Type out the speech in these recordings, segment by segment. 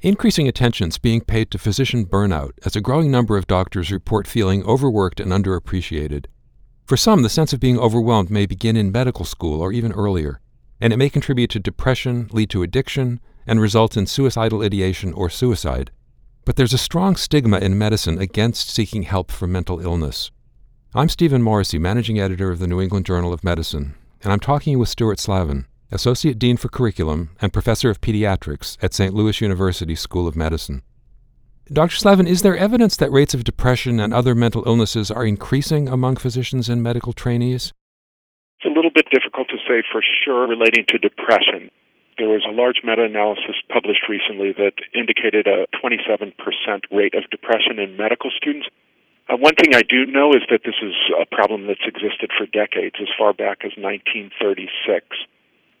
Increasing attention is being paid to physician burnout as a growing number of doctors report feeling overworked and underappreciated. For some, the sense of being overwhelmed may begin in medical school or even earlier, and it may contribute to depression, lead to addiction, and result in suicidal ideation or suicide. But there's a strong stigma in medicine against seeking help for mental illness. I'm Stephen Morrissey, managing editor of the New England Journal of Medicine, and I'm talking with Stuart Slavin, Associate Dean for Curriculum and Professor of Pediatrics at St. Louis University School of Medicine. Dr. Slavin, is there evidence that rates of depression and other mental illnesses are increasing among physicians and medical trainees? It's a little bit difficult to say for sure relating to depression. There was a large meta analysis published recently that indicated a 27% rate of depression in medical students. Uh, one thing I do know is that this is a problem that's existed for decades, as far back as 1936.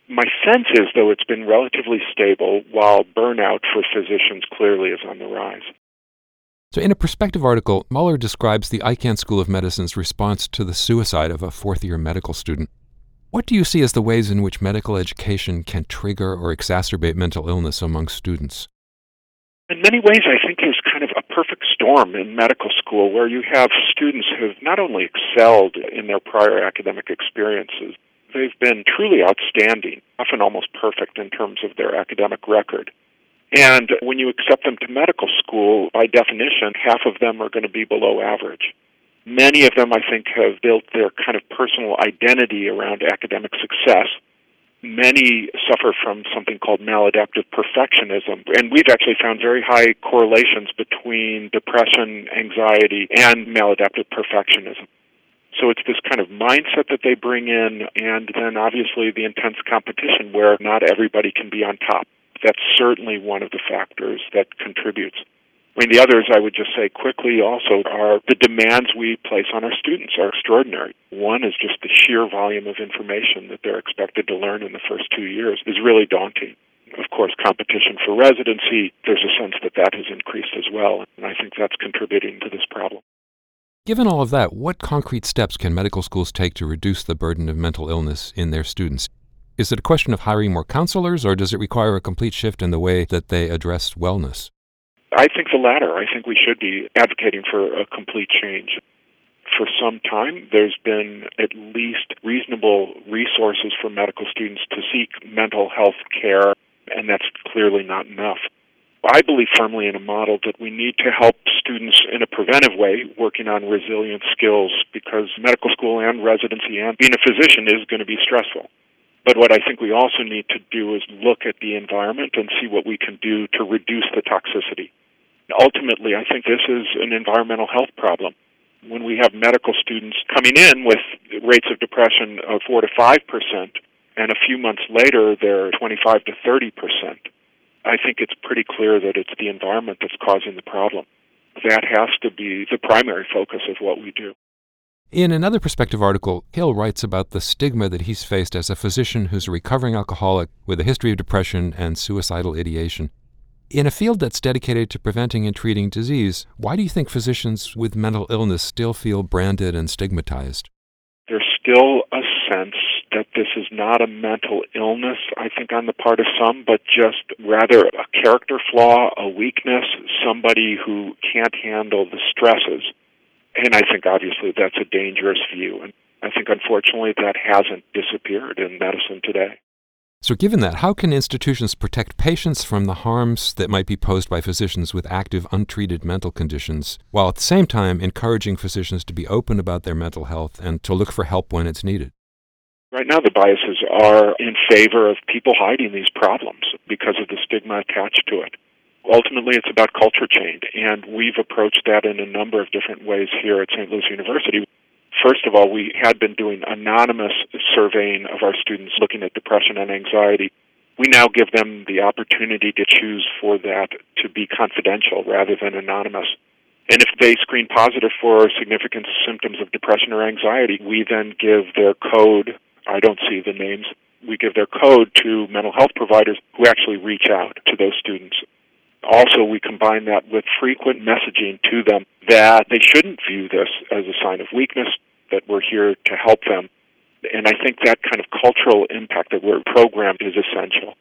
My sense is, though, it's been relatively stable, while burnout for physicians clearly is on the rise. So, in a perspective article, Muller describes the Icahn School of Medicine's response to the suicide of a fourth year medical student. What do you see as the ways in which medical education can trigger or exacerbate mental illness among students? In many ways, I think there's kind of a perfect storm in medical school where you have students who've not only excelled in their prior academic experiences, They've been truly outstanding, often almost perfect in terms of their academic record. And when you accept them to medical school, by definition, half of them are going to be below average. Many of them, I think, have built their kind of personal identity around academic success. Many suffer from something called maladaptive perfectionism. And we've actually found very high correlations between depression, anxiety, and maladaptive perfectionism. So it's this kind of mindset that they bring in, and then obviously the intense competition where not everybody can be on top. That's certainly one of the factors that contributes. I mean, the others I would just say quickly also are the demands we place on our students are extraordinary. One is just the sheer volume of information that they're expected to learn in the first two years is really daunting. Of course, competition for residency, there's a sense that that has increased as well, and I think that's contributing to this problem. Given all of that, what concrete steps can medical schools take to reduce the burden of mental illness in their students? Is it a question of hiring more counselors, or does it require a complete shift in the way that they address wellness? I think the latter. I think we should be advocating for a complete change. For some time, there's been at least reasonable resources for medical students to seek mental health care, and that's clearly not enough. I believe firmly in a model that we need to help students in a preventive way working on resilient skills because medical school and residency and being a physician is going to be stressful. But what I think we also need to do is look at the environment and see what we can do to reduce the toxicity. Ultimately, I think this is an environmental health problem. When we have medical students coming in with rates of depression of 4 to 5%, and a few months later they're 25 to 30 percent, I think it's pretty clear that it's the environment that's causing the problem. That has to be the primary focus of what we do. In another perspective article, Hill writes about the stigma that he's faced as a physician who's a recovering alcoholic with a history of depression and suicidal ideation. In a field that's dedicated to preventing and treating disease, why do you think physicians with mental illness still feel branded and stigmatized? There's still a sense that this is not a mental illness, I think, on the part of some, but just rather a character flaw, a weakness, somebody who can't handle the stresses. And I think obviously that's a dangerous view. And I think unfortunately that hasn't disappeared in medicine today. So, given that, how can institutions protect patients from the harms that might be posed by physicians with active, untreated mental conditions, while at the same time encouraging physicians to be open about their mental health and to look for help when it's needed? Right now, the biases are in favor of people hiding these problems because of the stigma attached to it. Ultimately, it's about culture change, and we've approached that in a number of different ways here at St. Louis University. First of all, we had been doing anonymous surveying of our students looking at depression and anxiety. We now give them the opportunity to choose for that to be confidential rather than anonymous. And if they screen positive for significant symptoms of depression or anxiety, we then give their code I don't see the names. We give their code to mental health providers who actually reach out to those students. Also, we combine that with frequent messaging to them that they shouldn't view this as a sign of weakness, that we're here to help them. And I think that kind of cultural impact that we're programmed is essential.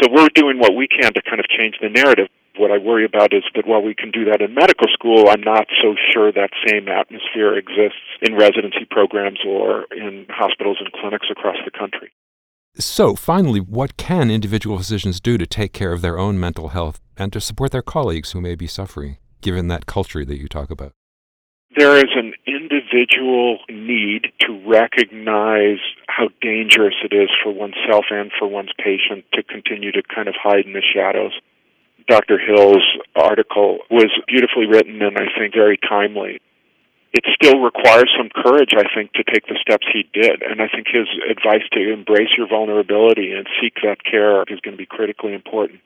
So we're doing what we can to kind of change the narrative. What I worry about is that while we can do that in medical school, I'm not so sure that same atmosphere exists in residency programs or in hospitals and clinics across the country. So, finally, what can individual physicians do to take care of their own mental health and to support their colleagues who may be suffering, given that culture that you talk about? There is an individual need to recognize how dangerous it is for oneself and for one's patient to continue to kind of hide in the shadows. Dr. Hill's article was beautifully written and I think very timely. It still requires some courage, I think, to take the steps he did. And I think his advice to embrace your vulnerability and seek that care is going to be critically important.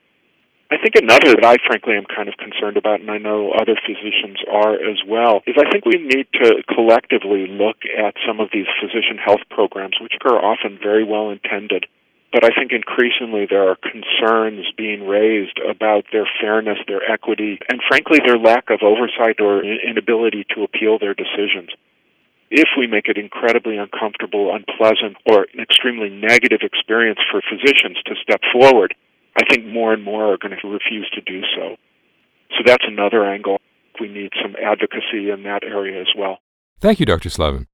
I think another that I frankly am kind of concerned about, and I know other physicians are as well, is I think we need to collectively look at some of these physician health programs, which are often very well intended. But I think increasingly there are concerns being raised about their fairness, their equity, and frankly their lack of oversight or inability to appeal their decisions. If we make it incredibly uncomfortable, unpleasant, or an extremely negative experience for physicians to step forward, I think more and more are going to refuse to do so. So that's another angle. We need some advocacy in that area as well. Thank you, Dr. Slavin.